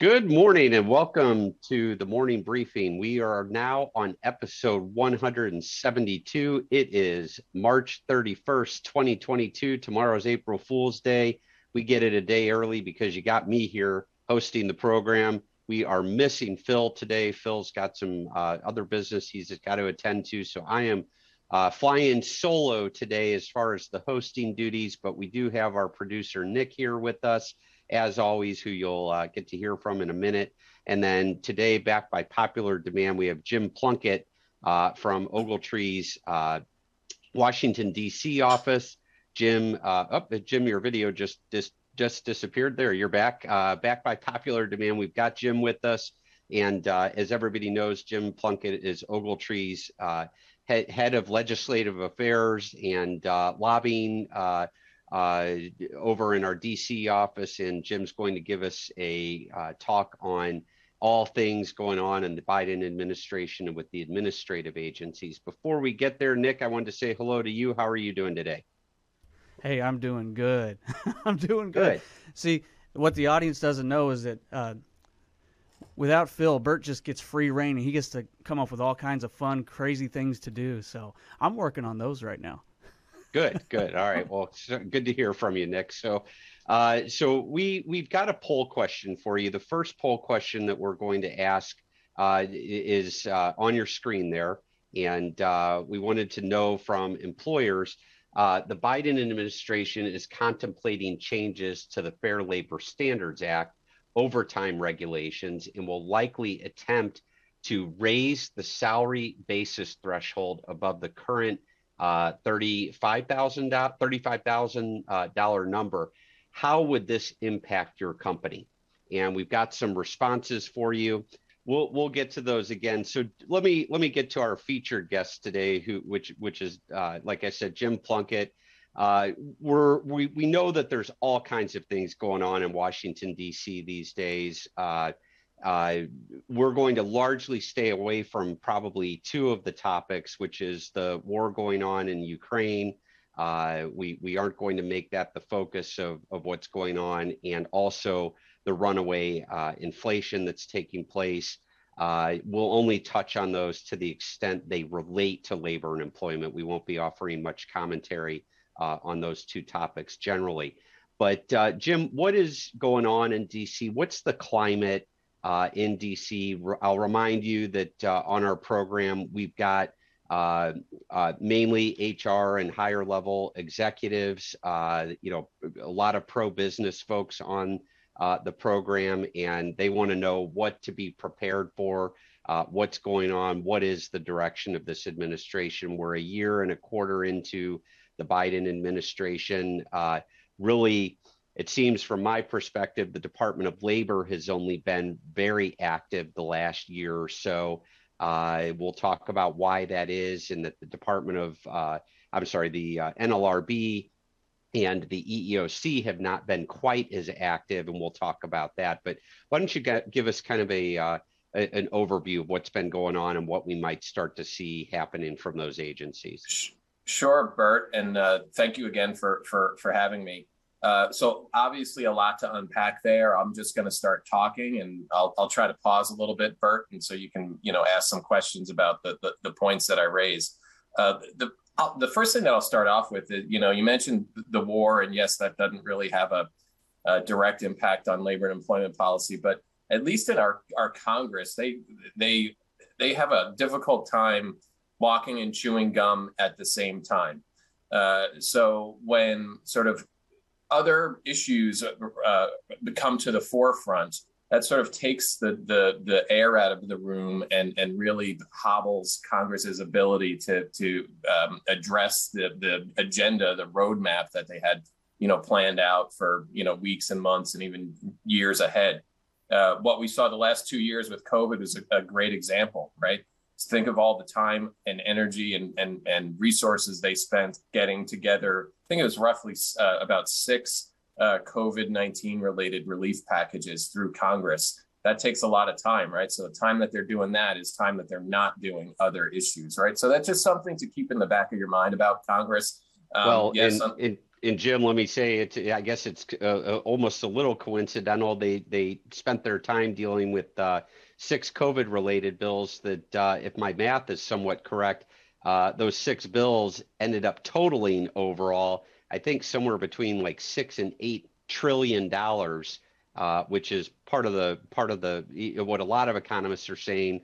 Good morning and welcome to the morning briefing. We are now on episode 172. It is March 31st, 2022. Tomorrow's April Fool's Day. We get it a day early because you got me here hosting the program. We are missing Phil today. Phil's got some uh, other business he's got to attend to. So I am uh, flying solo today as far as the hosting duties, but we do have our producer Nick here with us as always, who you'll uh, get to hear from in a minute. And then today, back by popular demand, we have Jim Plunkett uh, from Ogletree's uh, Washington, D.C. office. Jim, uh, up, oh, Jim, your video just, just just disappeared there. You're back, uh, back by popular demand. We've got Jim with us. And uh, as everybody knows, Jim Plunkett is Ogletree's head, head of legislative affairs and lobbying uh, over in our DC office, and Jim's going to give us a uh, talk on all things going on in the Biden administration and with the administrative agencies. Before we get there, Nick, I wanted to say hello to you. How are you doing today? Hey, I'm doing good. I'm doing good. good. See, what the audience doesn't know is that uh, without Phil, Burt just gets free reign and he gets to come up with all kinds of fun, crazy things to do. So I'm working on those right now. Good, good. All right. Well, good to hear from you, Nick. So, uh, so we we've got a poll question for you. The first poll question that we're going to ask uh, is uh, on your screen there, and uh, we wanted to know from employers. Uh, the Biden administration is contemplating changes to the Fair Labor Standards Act overtime regulations and will likely attempt to raise the salary basis threshold above the current uh, $35,000 35,000 uh, number. How would this impact your company? And we've got some responses for you. We'll we'll get to those again. So let me let me get to our featured guest today, who which which is uh, like I said, Jim Plunkett. Uh, we're we we know that there's all kinds of things going on in Washington D.C. these days. Uh, uh, we're going to largely stay away from probably two of the topics, which is the war going on in Ukraine. Uh, we, we aren't going to make that the focus of, of what's going on, and also the runaway uh, inflation that's taking place. Uh, we'll only touch on those to the extent they relate to labor and employment. We won't be offering much commentary uh, on those two topics generally. But uh, Jim, what is going on in DC? What's the climate? Uh, in DC. I'll remind you that uh, on our program, we've got uh, uh mainly HR and higher level executives, uh, you know, a lot of pro business folks on uh, the program, and they want to know what to be prepared for, what's going on, what is the direction of this administration. We're a year and a quarter into the Biden administration. really, it seems from my perspective, the Department of Labor has only been very active the last year or so. Uh, we'll talk about why that is, and that the Department of, uh, I'm sorry, the uh, NLRB and the EEOC have not been quite as active, and we'll talk about that. But why don't you get, give us kind of a, uh, a, an overview of what's been going on and what we might start to see happening from those agencies? Sure, Burt, and uh, thank you again for for for having me. Uh, so obviously a lot to unpack there. I'm just going to start talking, and I'll I'll try to pause a little bit, Burt, and so you can you know ask some questions about the the, the points that I raise. Uh, the I'll, the first thing that I'll start off with is you know you mentioned the war, and yes, that doesn't really have a, a direct impact on labor and employment policy, but at least in our our Congress, they they they have a difficult time walking and chewing gum at the same time. Uh, so when sort of other issues uh, come to the forefront, that sort of takes the, the, the air out of the room and, and really hobbles Congress's ability to, to um, address the, the agenda, the roadmap that they had, you know, planned out for, you know, weeks and months and even years ahead. Uh, what we saw the last two years with COVID is a, a great example, right? Think of all the time and energy and, and, and resources they spent getting together. I think it was roughly uh, about six uh, COVID 19 related relief packages through Congress. That takes a lot of time, right? So the time that they're doing that is time that they're not doing other issues, right? So that's just something to keep in the back of your mind about Congress. Um, well, yes, and, and, and Jim, let me say it. I guess it's uh, uh, almost a little coincidental. They they spent their time dealing with uh, six COVID-related bills. That, uh, if my math is somewhat correct, uh, those six bills ended up totaling overall, I think somewhere between like six and eight trillion dollars, uh, which is part of the part of the what a lot of economists are saying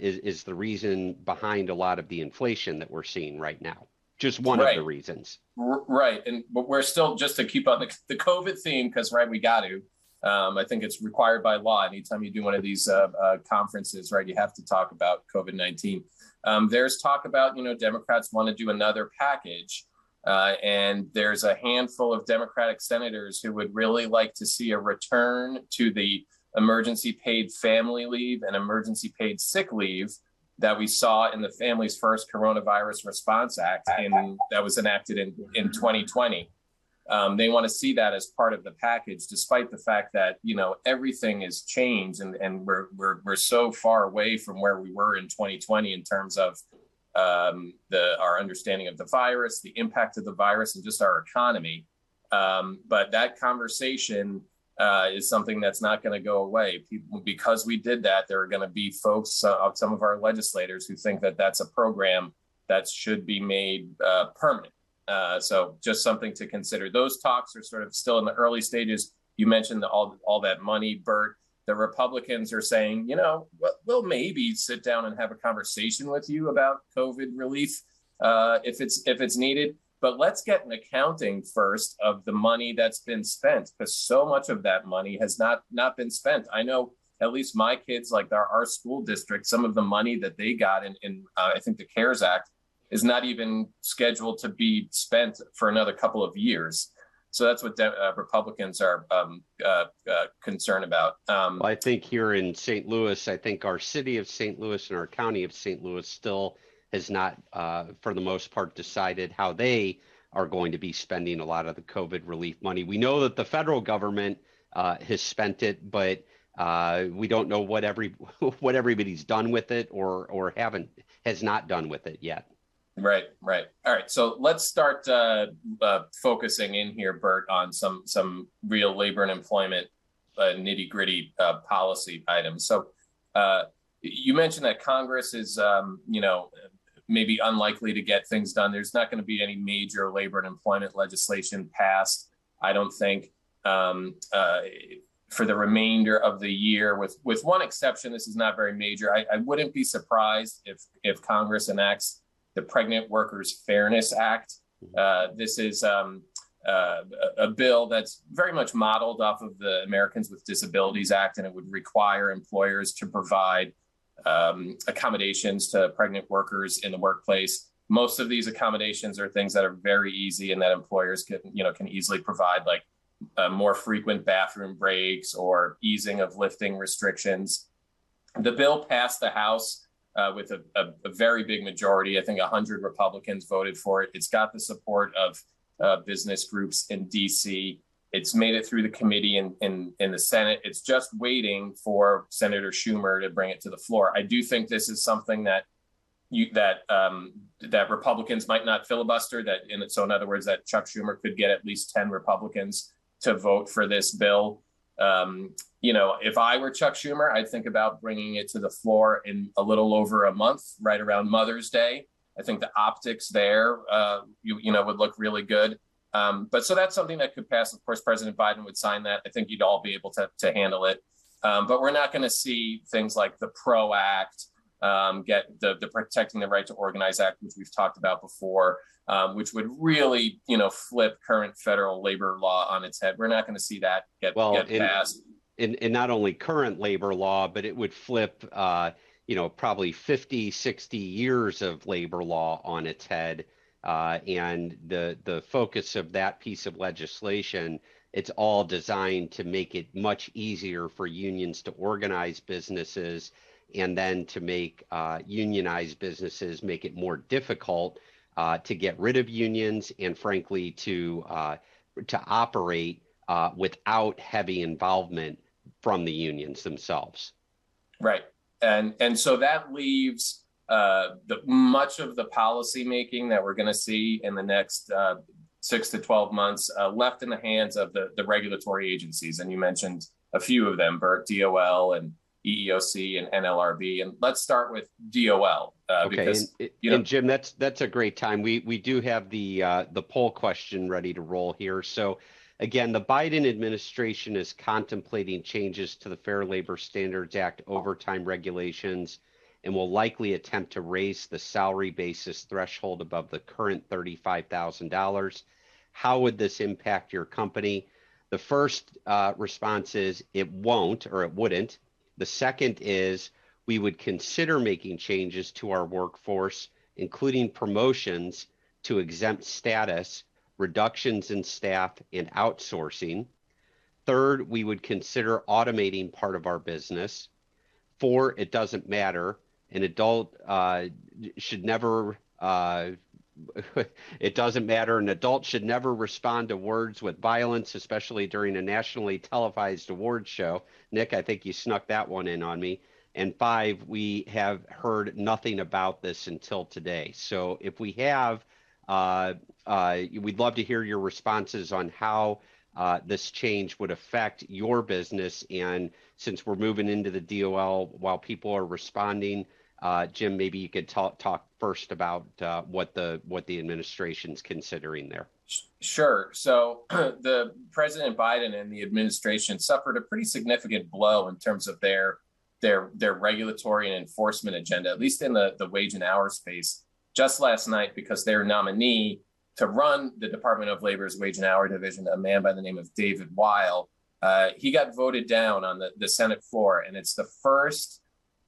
is is the reason behind a lot of the inflation that we're seeing right now just one right. of the reasons. Right, and but we're still just to keep on the, the COVID theme because right we got to. Um, I think it's required by law. Anytime you do one of these uh, uh, conferences, right, you have to talk about COVID nineteen. Um, there's talk about you know Democrats want to do another package, uh, and there's a handful of Democratic senators who would really like to see a return to the emergency paid family leave and emergency paid sick leave that we saw in the Families First Coronavirus Response Act that was enacted in, in 2020. Um, they want to see that as part of the package, despite the fact that you know everything has changed and, and we're, we're we're so far away from where we were in 2020 in terms of um, the our understanding of the virus, the impact of the virus, and just our economy. Um, but that conversation uh, is something that's not going to go away. People, because we did that, there are going to be folks, uh, some of our legislators, who think that that's a program that should be made uh, permanent. Uh, so just something to consider. Those talks are sort of still in the early stages. You mentioned the, all all that money, Burt. The Republicans are saying, you know, we'll maybe sit down and have a conversation with you about COVID relief uh, if it's if it's needed but let's get an accounting first of the money that's been spent because so much of that money has not not been spent i know at least my kids like our, our school district some of the money that they got in, in uh, i think the cares act is not even scheduled to be spent for another couple of years so that's what de- uh, Republicans are um, uh, uh, concerned about. Um, well, I think here in St. Louis, I think our city of St. Louis and our county of St. Louis still has not, uh, for the most part, decided how they are going to be spending a lot of the COVID relief money. We know that the federal government uh, has spent it, but uh, we don't know what every what everybody's done with it or or haven't has not done with it yet. Right, right. All right. So let's start uh, uh, focusing in here, Burt, on some some real labor and employment uh, nitty gritty uh, policy items. So uh, you mentioned that Congress is, um, you know, maybe unlikely to get things done. There's not going to be any major labor and employment legislation passed, I don't think, um, uh, for the remainder of the year. With with one exception, this is not very major. I, I wouldn't be surprised if if Congress enacts the Pregnant Workers Fairness Act. Uh, this is um, uh, a bill that's very much modeled off of the Americans with Disabilities Act, and it would require employers to provide um, accommodations to pregnant workers in the workplace. Most of these accommodations are things that are very easy and that employers can, you know, can easily provide, like uh, more frequent bathroom breaks or easing of lifting restrictions. The bill passed the House uh, with a, a, a, very big majority. I think 100 Republicans voted for it. It's got the support of uh, business groups in DC. It's made it through the committee in, in, in the Senate. It's just waiting for Senator Schumer to bring it to the floor. I do think this is something that you, that um, that Republicans might not filibuster. That in so in other words, that Chuck Schumer could get at least ten Republicans to vote for this bill. Um, you know, if I were Chuck Schumer, I'd think about bringing it to the floor in a little over a month, right around Mother's Day. I think the optics there, uh, you, you know, would look really good. Um, but so that's something that could pass. Of course, President Biden would sign that. I think you'd all be able to, to handle it. Um, but we're not going to see things like the PRO Act, um, get the, the Protecting the Right to Organize Act, which we've talked about before, um, which would really, you know, flip current federal labor law on its head. We're not going to see that get, well, get passed. In, in, not only current labor law, but it would flip, uh, you know, probably 50, 60 years of labor law on its head. Uh, and the the focus of that piece of legislation it's all designed to make it much easier for unions to organize businesses and then to make uh, unionized businesses make it more difficult uh, to get rid of unions and frankly to uh, to operate uh, without heavy involvement from the unions themselves right and and so that leaves uh, the much of the policy making that we're going to see in the next uh, six to 12 months left in the hands of the, the regulatory agencies. And you mentioned a few of them, Burt, DOL and EEOC and NLRB. And let's start with DOL. Uh, okay. Because, and, you know, and Jim, that's that's a great time. We we do have the uh, the poll question ready to roll here. So again, the Biden administration is contemplating changes to the Fair Labor Standards Act overtime regulations and will likely attempt to raise the salary basis threshold above the current $35,000. How would this impact your company? The first uh, response is it won't or it wouldn't. The second is we would consider making changes to our workforce, including promotions to exempt status, reductions in staff, and outsourcing. Third, we would consider automating part of our business. Four, it doesn't matter an adult uh, should never uh, it doesn't matter. An adult should never respond to words with violence especially during a nationally televised awards show. Nick i think you snuck that one in on me. And five we have heard nothing about this until today. So if we have uh, uh we'd love to hear your responses on how uh, this change would affect your business. And since we're moving into the dol while people are responding Jim, maybe you could talk talk first about uh, what the what the administration's considering there. Sure. So the President Biden and the administration suffered a pretty significant blow in terms of their their their regulatory and enforcement agenda, at least in the, the wage and hour space, just last night because their nominee to run the Department of Labor's wage and hour division, a man by the name of David Weil, uh, he got voted down on the, the Senate floor. And it's the first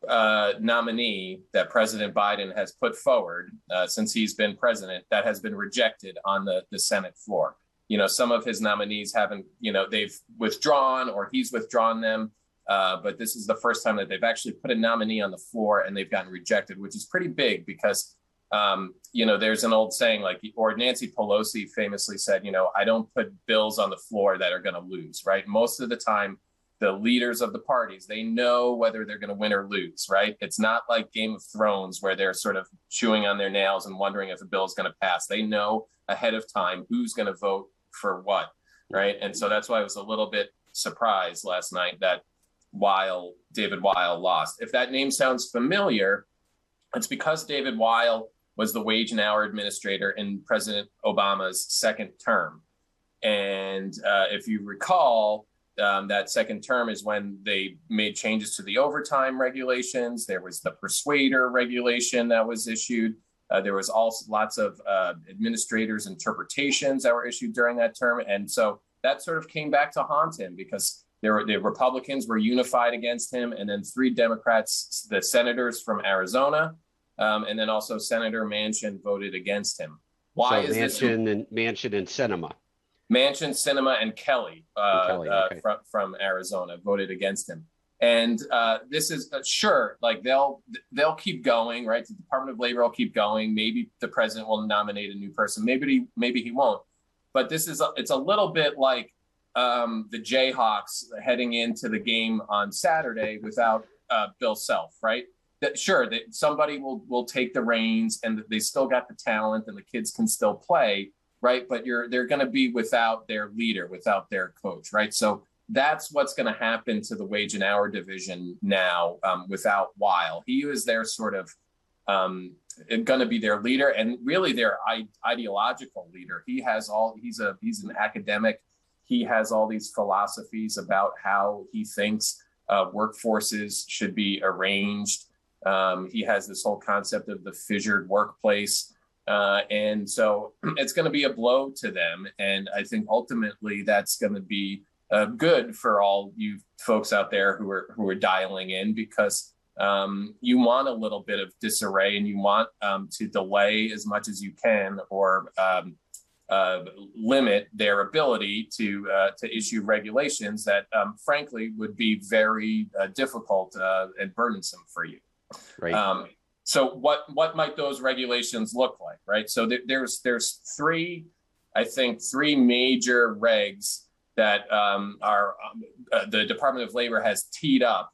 uh, nominee that President Biden has put forward uh, since he's been president that has been rejected on the, the Senate floor. You know, some of his nominees haven't, you know, they've withdrawn or he's withdrawn them. Uh, but this is the first time that they've actually put a nominee on the floor and they've gotten rejected, which is pretty big because, um, you know, there's an old saying like, or Nancy Pelosi famously said, you know, I don't put bills on the floor that are going to lose, right? Most of the time, the leaders of the parties. They know whether they're going to win or lose right? It's not like game of thrones where they're sort of chewing on their nails and wondering if a bill is going to pass. They know ahead of time who's going to vote for what right? And so that's why i was a little bit surprised last night that weil david weil lost. If that name sounds familiar it's because david weil was the wage and hour administrator in president obama's second term. And uh, if you recall um, that second term is when they made changes to the overtime regulations. There was the persuader regulation that was issued. Uh, there was also lots of uh, administrators' interpretations that were issued during that term, and so that sort of came back to haunt him because there were the Republicans were unified against him, and then three Democrats, the senators from Arizona, um, and then also Senator Manchin voted against him. Why so is Manchin this? and Manchin and Sinema. Manchin, Sinema, and Kelly, uh, Kelly uh, okay. from from Arizona voted against him. And uh, this is uh, sure, like they'll they'll keep going, right? The Department of Labor will keep going. Maybe the president will nominate a new person. Maybe he maybe he won't. But this is it's a little bit like um, the Jayhawks heading into the game on Saturday without uh, Bill Self, right? That sure that somebody will will take the reins and they still got the talent and the kids can still play right? But you're they're going to be without their leader, without their coach, right? So that's what's going to happen to the wage and hour division now um, without Weil. He was their sort of um, going to be their leader and really their I- ideological leader. He has all. He's a he's an academic. He has all these philosophies about how he thinks uh, workforces should be arranged. Um, he has this whole concept of the fissured workplace. Uh, and so it's going to be a blow to them. And I think ultimately that's going to be uh, good for all you folks out there who are who are dialing in because um, you want a little bit of disarray and you want um, to delay as much as you can or um, uh, limit their ability to uh, to issue regulations that, um, frankly, would be very uh, difficult uh, and burdensome for you. Right. So what what might those regulations look like right? So th- there's there's three i think three major regs that um, are um, uh, the department of labor has teed up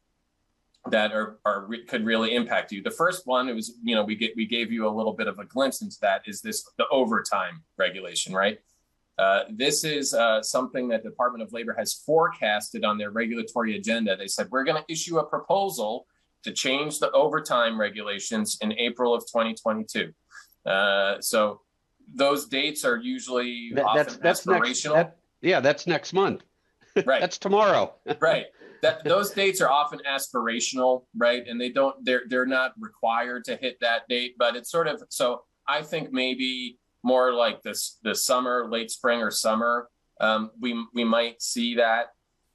that are, are re- could really impact you. The first one it was you know we get we gave you a little bit of a glimpse into that is this the overtime regulation right? Uh, this is uh, something that the Department of Labor has forecasted on their regulatory agenda. They said, we're going to issue a proposal to change the overtime regulations in April of 2022. Uh, so those dates are usually that, that's, that's aspirational. Next, that, yeah, that's next month. Right. that's tomorrow. right. That those dates are often aspirational, right? And they don't they're they're not required to hit that date, but it's sort of so I think maybe more like this the summer, late spring or summer, um, we we might see that.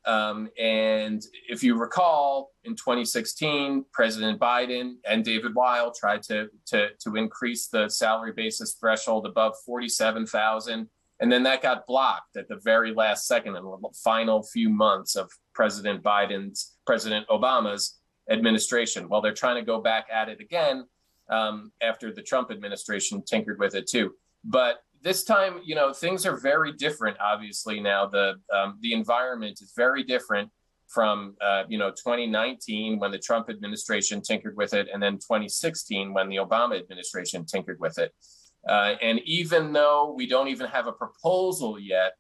Um, and if you recall, in 2016, President Biden and David Weil tried to to to increase the salary basis threshold above 47,000, and then that got blocked at the very last second in the final few months of President Biden's President Obama's administration. Well, they're trying to go back at it again um, after the Trump administration tinkered with it too. But this time, you know, things are very different. Obviously, now the um, the environment is very different from uh, you know 2019 when the Trump administration tinkered with it, and then 2016 when the Obama administration tinkered with it. Uh, and even though we don't even have a proposal yet,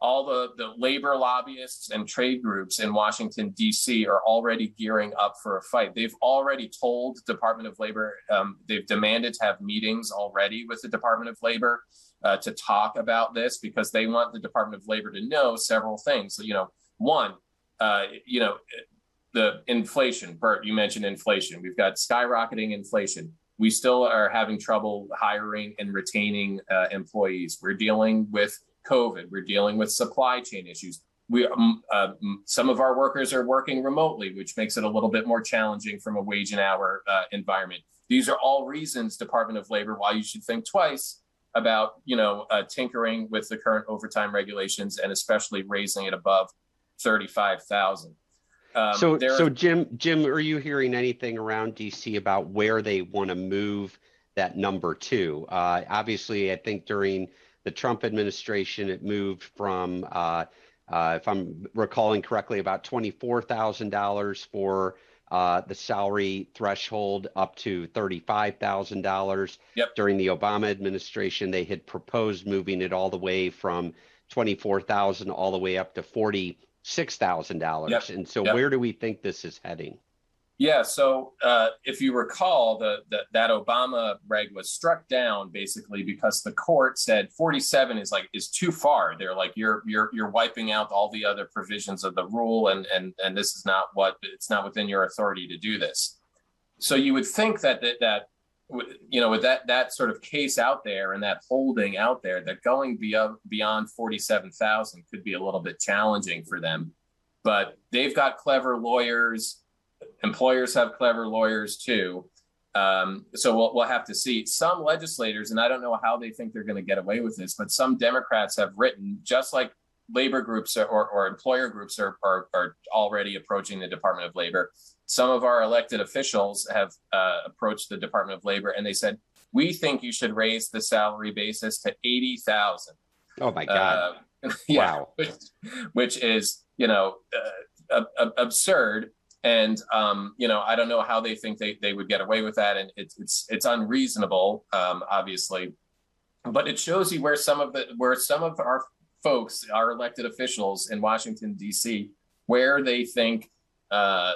all the, the labor lobbyists and trade groups in Washington, D.C. are already gearing up for a fight. They've already told Department of Labor, um, they've demanded to have meetings already with the Department of Labor uh, to talk about this because they want the Department of Labor to know several things. So, you know, one, uh, you know, the inflation, Burt, you mentioned inflation. We've got skyrocketing inflation. We still are having trouble hiring and retaining uh, employees. We're dealing with COVID. We're dealing with supply chain issues. We, um, uh, some of our workers are working remotely, which makes it a little bit more challenging from a wage and hour uh, environment. These are all reasons, Department of Labor, why you should think twice about, you know, uh, tinkering with the current overtime regulations and especially raising it above thirty-five thousand. Um, so, so Jim, Jim, are you hearing anything around DC about where they want to move that number to? Uh, obviously, I think during the Trump administration, it moved from, uh, uh, if I'm recalling correctly, about $24,000 for uh, the salary threshold up to $35,000. Yep. During the Obama administration, they had proposed moving it all the way from 24,000 all the way up to $46,000. Yep. And so, yep. where do we think this is heading? Yeah. So uh, if you recall, the, the, that Obama reg was struck down basically because the court said 47 is like is too far. They're like you're you're you're wiping out all the other provisions of the rule, and and and this is not what it's not within your authority to do this. So you would think that that that you know with that that sort of case out there and that holding out there that going beyond beyond 47,000 could be a little bit challenging for them. But they've got clever lawyers employers have clever lawyers too. Um, so we'll, we'll have to see. Some legislators, and I don't know how they think they're going to get away with this, but some Democrats have written, just like labor groups or, or employer groups are, are, are, already approaching the Department of Labor. Some of our elected officials have uh, approached the Department of Labor and they said, we think you should raise the salary basis to 80,000. Oh my God. Uh, yeah, wow. Which, which, is, you know, uh, absurd and um, you know, I don't know how they think they, they would get away with that, and it's it's it's unreasonable, um, obviously, but it shows you where some of the where some of our folks, our elected officials in Washington D.C., where they think uh,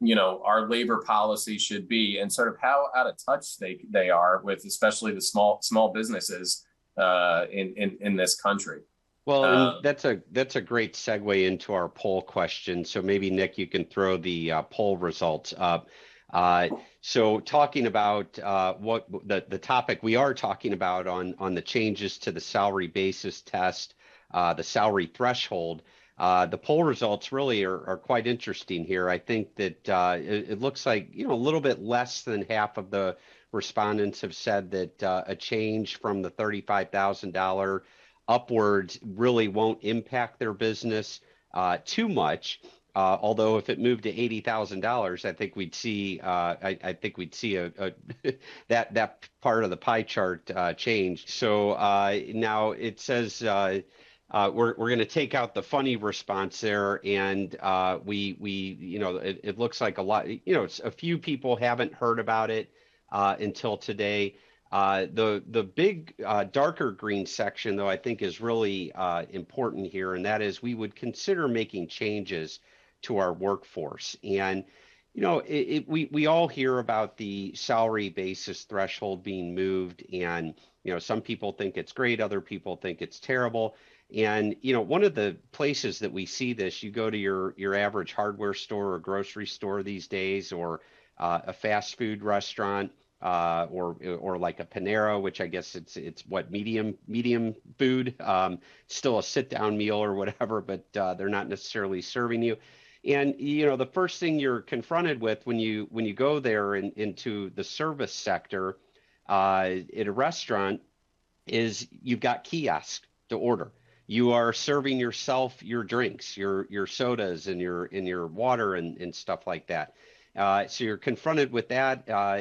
you know our labor policy should be, and sort of how out of touch they they are with, especially the small small businesses uh, in, in in this country. Well, uh, that's a that's a great segue into our poll question. So maybe Nick, you can throw the uh, poll results up. Uh, so talking about uh, what the the topic we are talking about on on the changes to the salary basis test, uh, the salary threshold. Uh, the poll results really are, are quite interesting here. I think that it, it, looks like you know a little bit less than half of the respondents have said that a change from the thirty five thousand dollar upwards really won't impact their business uh, too much. Uh, although if it moved to eighty thousand dollars, I think we'd see. Uh, I, I, think we'd see a, a that that part of the pie chart uh, change. So uh, now it says uh, we're we're going to take out the funny response there, and we we you know it, it, looks like a lot. You know, a few people haven't heard about it until today. Uh, the the big uh, darker green section, though, I think is really uh, important here, and that is we would consider making changes to our workforce. And you know, it, it, we we all hear about the salary basis threshold being moved, and you know, some people think it's great, other people think it's terrible. And you know, one of the places that we see this, you go to your your average hardware store or grocery store these days, or uh, a fast food restaurant uh, or or like a Panera, which I guess it's it's what medium medium food, um, still a sit down meal or whatever, but uh, they're not necessarily serving you. And you know the first thing you're confronted with when you when you go there in, into the service sector uh, at a restaurant is you've got kiosks to order. You are serving yourself your drinks, your your sodas and your and your water and, and stuff like that. Uh, so you're confronted with that uh,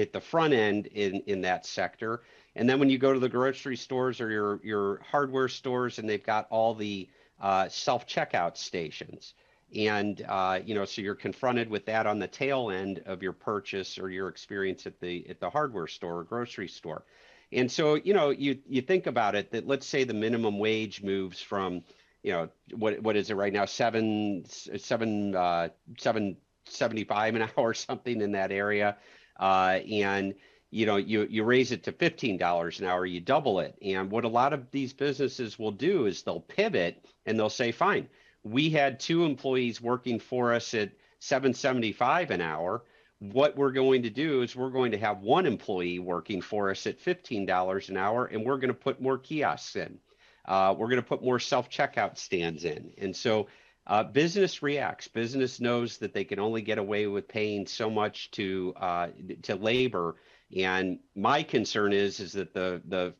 at the front end in, in that sector. And then when you go to the grocery stores or your, your hardware stores and they've got all the uh, self checkout stations. And, uh, you know, so you're confronted with that on the tail end of your purchase or your experience at the, at the hardware store or grocery store. And so, you know, you, you think about it that let's say the minimum wage moves from, you know, what, what is it right now? Seven, seven, uh, seven 75 an hour or something in that area. Uh, and you know, you you raise it to $15 an hour, you double it. And what a lot of these businesses will do is they'll pivot and they'll say, fine, we had two employees working for us at 775 an hour. What we're going to do is we're going to have one employee working for us at $15 an hour, and we're going to put more kiosks in. Uh, we're going to put more self checkout stands in. And so uh, business reacts. Business knows that they can only get away with paying so much to uh, to labor, and my concern is is that the the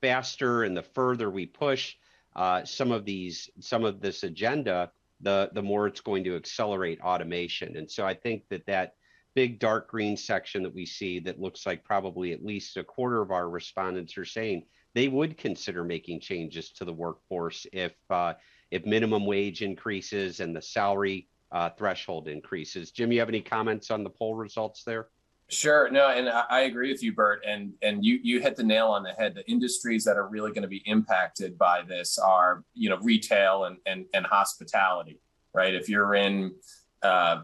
faster and the further we push uh, some of these some of this agenda, the the more it's going to accelerate automation. And so I think that that big dark green section that we see that looks like probably at least a quarter of our respondents are saying they would consider making changes to the workforce if uh, if minimum wage increases and the salary uh, threshold increases. Jim, you have any comments on the poll results there? Sure. No, and I agree with you, Burt. And and you you hit the nail on the head. The industries that are really going to be impacted by this are you know retail and and, and hospitality, right? If you're in uh,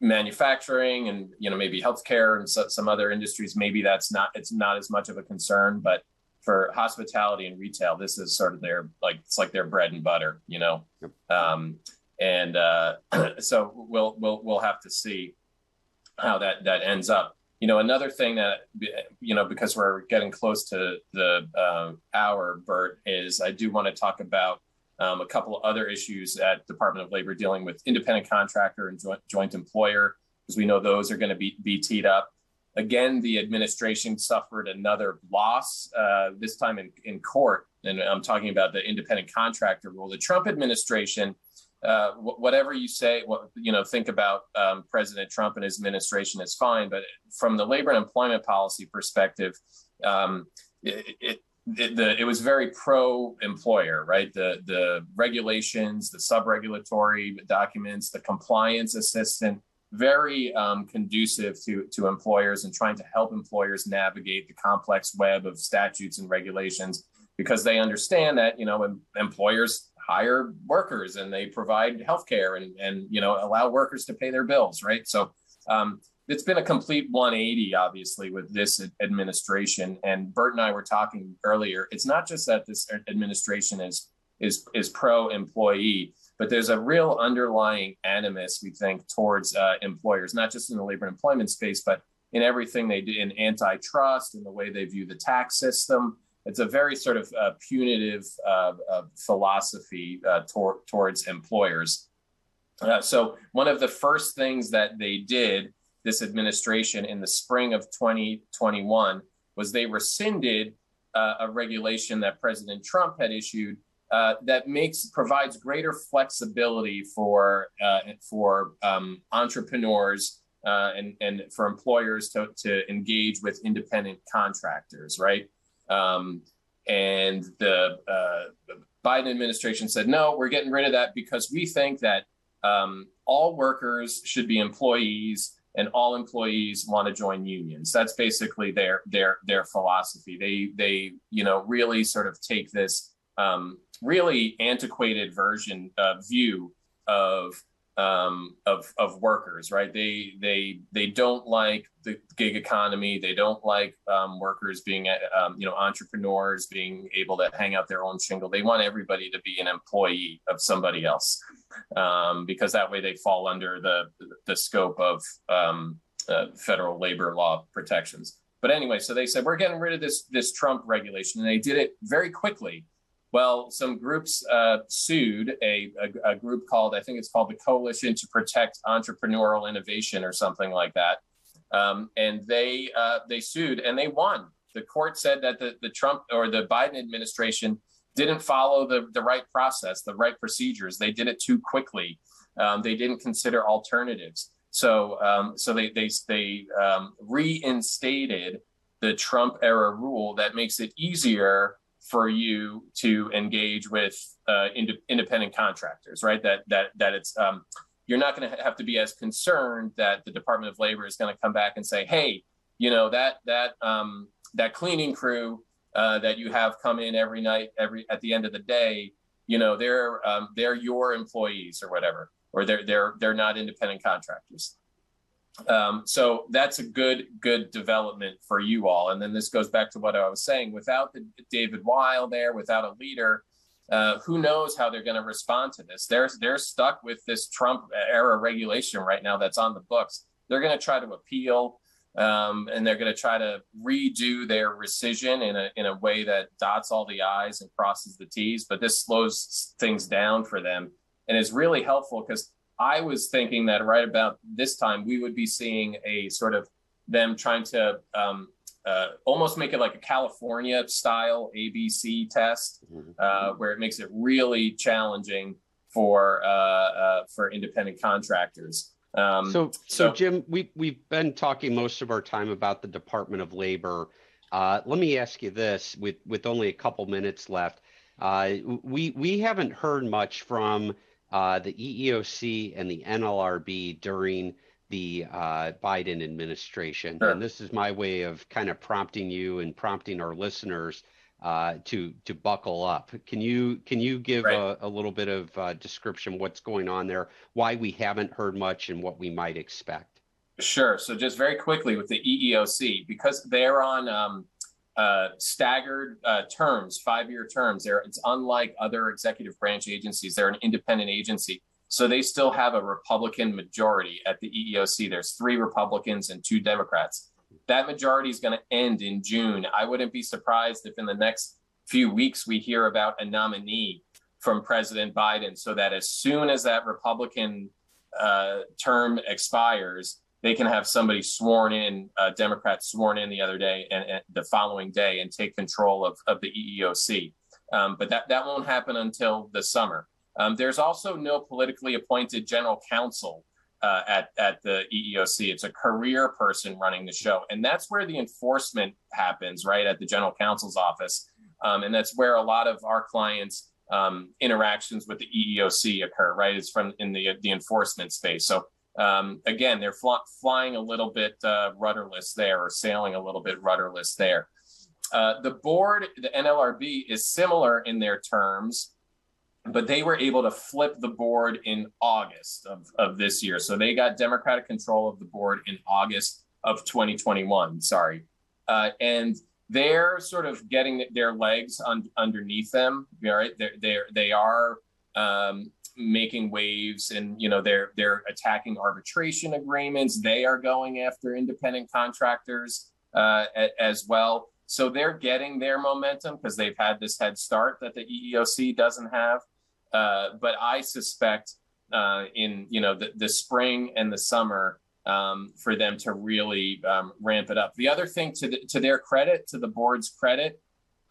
manufacturing and you know maybe healthcare and so, some other industries, maybe that's not it's not as much of a concern. But for hospitality and retail, this is sort of their like it's like their bread and butter, you know. Yep. Um, and uh, so we'll we'll we'll have to see how that that ends up. You know, another thing that you know because we're getting close to the uh, hour, Burt, is I do want to talk about um, a couple of other issues at Department of Labor dealing with independent contractor and joint, joint employer because we know those are going to be be teed up. Again, the administration suffered another loss, uh, this time in, in court. And I'm talking about the independent contractor rule. The Trump administration, uh, whatever you say, you know, think about um, President Trump and his administration is fine. But from the labor and employment policy perspective, um, it, it it, the, it was very pro employer, right? The the regulations, the sub regulatory documents, the compliance assistant very um, conducive to, to employers and trying to help employers navigate the complex web of statutes and regulations because they understand that you know em- employers hire workers and they provide health care and, and you know allow workers to pay their bills right? So um, it's been a complete 180 obviously with this administration. And burt and i were talking earlier it's not just that this administration is is is pro employee but there's a real underlying animus, we think, towards uh, employers, not just in the labor and employment space, but in everything they do in antitrust, in the way they view the tax system. It's a very sort of uh, punitive uh, uh philosophy uh, tor- towards employers. Uh, so, one of the first things that they did, this administration, in the spring of 2021, was they rescinded a regulation that President Trump had issued uh, that makes provides greater flexibility for uh, for um, entrepreneurs uh, and and for employers to to engage with independent contractors, right? Um, and the, uh, the, Biden administration said no, we're getting rid of that because we think that um, all workers should be employees and all employees want to join unions. That's basically their their their philosophy. They they you know really sort of take this um, really antiquated version uh, view of um, of of workers, right? They they they don't like the gig economy. They don't like um, workers being um, you know entrepreneurs being able to hang out their own shingle. They want everybody to be an employee of somebody else um, because that way they fall under the the scope of um, uh, federal labor law protections. But anyway, so they said we're getting rid of this this Trump regulation, and they did it very quickly well, some groups uh, sued a, a, a, group called, I think it's called the Coalition to Protect Entrepreneurial Innovation or something like that. Um, and they uh, they sued and they won. The court said that the, the Trump or the Biden administration didn't follow the, the right process, the right procedures. They did it too quickly. Um, they didn't consider alternatives. So um, so they they they um, reinstated the Trump era rule that makes it easier for you to engage with uh, ind- independent contractors, right? That that that it's um, you're not going to have to be as concerned that the Department of Labor is going to come back and say, hey, you know that that um, that cleaning crew uh, that you have come in every night, every at the end of the day, you know they're um, they're your employees or whatever, or they're they're they're not independent contractors. Um, so that's a good good development for you all. And then this goes back to what I was saying. Without the David Weil there, without a leader, uh, who knows how they're going to respond to this? They're they're stuck with this Trump era regulation right now that's on the books. They're going to try to appeal, um, and they're going to try to redo their rescission in a in a way that dots all the i's and crosses the t's. But this slows things down for them and is really helpful because I was thinking that right about this time we would be seeing a sort of them trying to um, uh, almost make it like a California style ABC test, mm-hmm. uh, where it makes it really challenging for uh, uh for independent contractors. Um, so, so, so, Jim, we we've been talking most of our time about the Department of Labor. Uh, let me ask you this: with with only a couple minutes left, uh, we we haven't heard much from uh, the EEOC and the NLRB during the uh, Biden administration. Sure. And this is my way of kind of prompting you and prompting our listeners uh, to to buckle up. Can you can you give right. a, a, little bit of uh, description what's going on there, why we haven't heard much, and what we might expect? Sure. So just very quickly with the EEOC, because they're on um, uh, staggered uh, terms, five-year terms. They're, it's unlike other executive branch agencies. They're an independent agency, so they still have a Republican majority at the EEOC. There's three Republicans and two Democrats. That majority is going to end in June. I wouldn't be surprised if in the next few weeks we hear about a nominee from President Biden, so that as soon as that Republican uh, term expires, they can have somebody sworn in, a Democrat sworn in the other day and, and the following day and take control of, of the EEOC. Um, but that, that won't happen until the summer. Um, there's also no politically appointed general counsel uh, at, at the EEOC. It's a career person running the show. And that's where the enforcement happens, right, at the general counsel's office. Um, and that's where a lot of our clients' um, interactions with the EEOC occur, right? It's from in the, the enforcement space. So um, again, they're fl- flying a little bit uh, rudderless there or sailing a little bit rudderless there. Uh, the board, the NLRB, is similar in their terms, but they were able to flip the board in August of, of this year. So they got Democratic control of the board in August of 2021. Sorry. Uh, and they're sort of getting their legs un- underneath them. All right. They're, they're, they are um, making waves and you know they're they're attacking arbitration agreements. They are going after independent contractors uh, as well. So they're getting their momentum because they've had this head start that the eeoc doesn't have. Uh, but i suspect uh, in you know the, the spring and the summer um, for them to really um, ramp it up. The other thing to, the, to their credit to the board's credit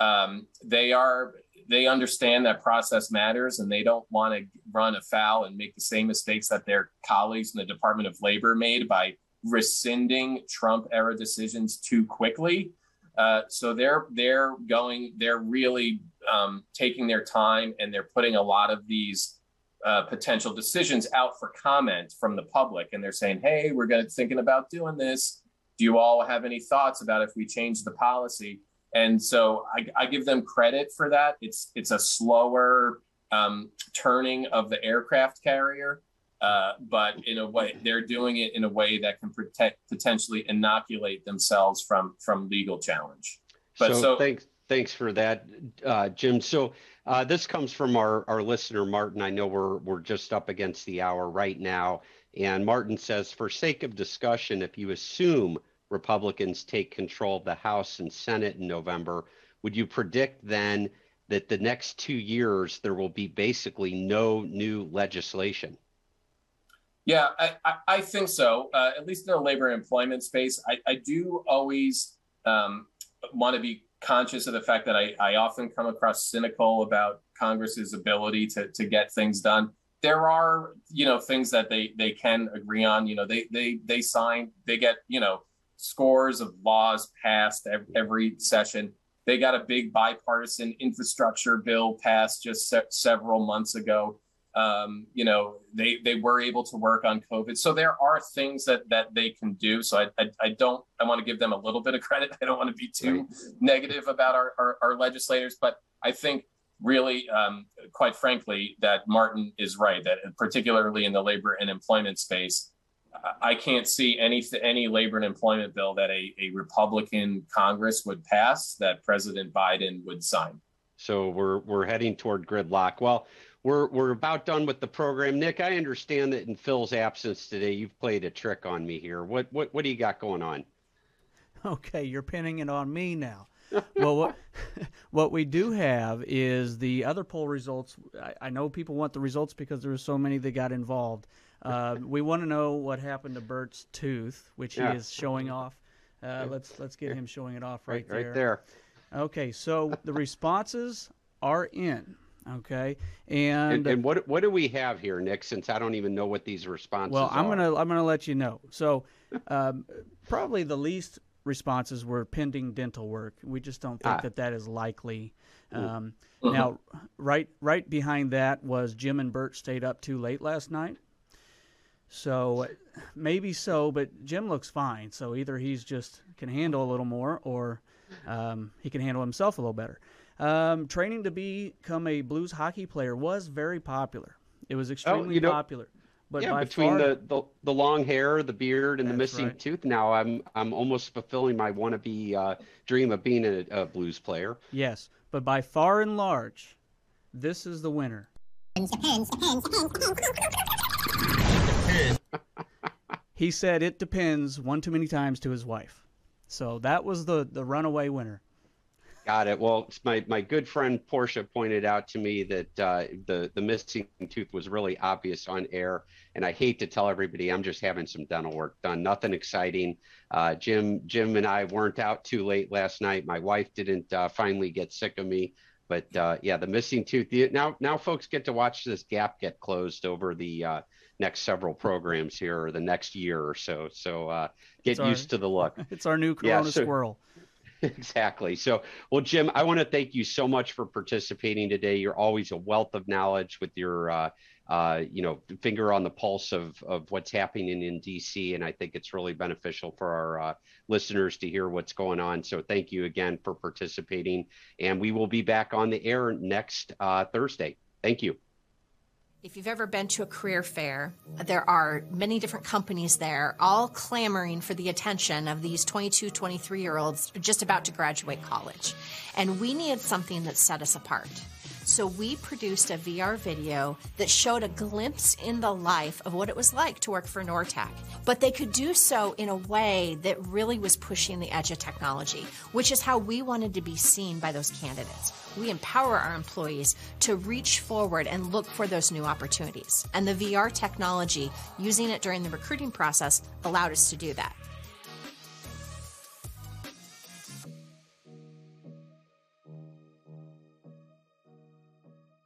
um, they are they understand that process matters and they don't want to run afoul and make the same mistakes that their colleagues in the Department of Labor made by rescinding Trump era decisions too quickly. Uh, so they're they're going they're really um, taking their time and they're putting a lot of these uh, potential decisions out for comment from the public, and they're saying, "Hey, we're going to thinking about doing this. Do you all have any thoughts about if we change the policy?" And so I, I give them credit for that. It's it's a slower um, turning of the aircraft carrier, uh, but in a way they're doing it in a way that can protect potentially inoculate themselves from from legal challenge. But so, so thanks thanks for that, uh, Jim. So uh, this comes from our our listener Martin. I know we're we're just up against the hour right now, and Martin says, for sake of discussion, if you assume Republicans take control of the House and Senate in November, would you predict then that the next two years there will be basically no new legislation? Yeah, I, I, I think so. Uh, at least in the labor employment space, I, I do always um, want to be conscious of the fact that I, I often come across cynical about Congress's ability to, to get things done. There are, you know, things that they they can agree on. You know, they they they sign, they get, you know, scores of laws passed every, session. They got a big bipartisan infrastructure bill passed just se- several months ago. Um, you know, they they were able to work on COVID, so there are things that that they can do. So I I, I don't I want to give them a little bit of credit. I don't want to be too right. negative about our, our, our legislators, but I think really, um, quite frankly, that Martin is right. That particularly in the labor and employment space, I can't see any any labor and employment bill that a, a Republican Congress would pass that President Biden would sign. So we're we're heading toward gridlock. Well, we're we're about done with the program. Nick, I understand that in Phil's absence today, you've played a trick on me here. What what what do you got going on? Okay, you're pinning it on me now. well, what what we do have is the other poll results. I, I know people want the results because there were so many that got involved. Uh, we want to know what happened to Burt's tooth, which yeah. he is showing off. Uh, let's let's get him showing it off right, right there. Right there. Okay, so the responses are in. Okay, and, and, and what what do we have here, Nick? Since I don't even know what these responses. Well, I'm are. gonna I'm gonna let you know. So, um, probably the least responses were pending dental work. We just don't think ah. that that is likely. Um, uh-huh. Now, right right behind that was Jim and Burt stayed up too late last night. So maybe so, but Jim looks fine. So either he's just can handle a little more, or um, he can handle himself a little better. Um, training to become a blues hockey player was very popular. It was oh, extremely oh, you know, popular. But yeah, between far, the, the, the long hair, the beard, and the missing right. tooth, now I'm I'm almost fulfilling my wannabe uh, dream of being a, a blues player. Yes, but by far and large, this is the winner. He said it depends one too many times to his wife. So that was the the runaway winner. Got it. Well, my, my good friend Portia pointed out to me that uh, the the missing tooth was really obvious on air, and I hate to tell everybody I'm just having some dental work done. Nothing exciting. Uh, Jim Jim and I weren't out too late last night. My wife didn't uh, finally get sick of me, but uh, yeah, the missing tooth. Now now folks get to watch this gap get closed over the uh, next several programs here or the next year or so. So uh, get our, used to the look. It's our new Corona yeah, so, squirrel. Exactly. So, well, Jim, I want to thank you so much for participating today. You're always a wealth of knowledge with your, uh, uh, you know, finger on the pulse of of what's happening in DC, and I think it's really beneficial for our uh, listeners to hear what's going on. So, thank you again for participating, and we will be back on the air next uh, Thursday. Thank you. If you've ever been to a career fair, there are many different companies there, all clamoring for the attention of these 22, 23 year olds just about to graduate college. And we needed something that set us apart. So we produced a VR video that showed a glimpse in the life of what it was like to work for Nortec. But they could do so in a way that really was pushing the edge of technology, which is how we wanted to be seen by those candidates. We empower our employees to reach forward and look for those new opportunities. And the VR technology, using it during the recruiting process, allowed us to do that.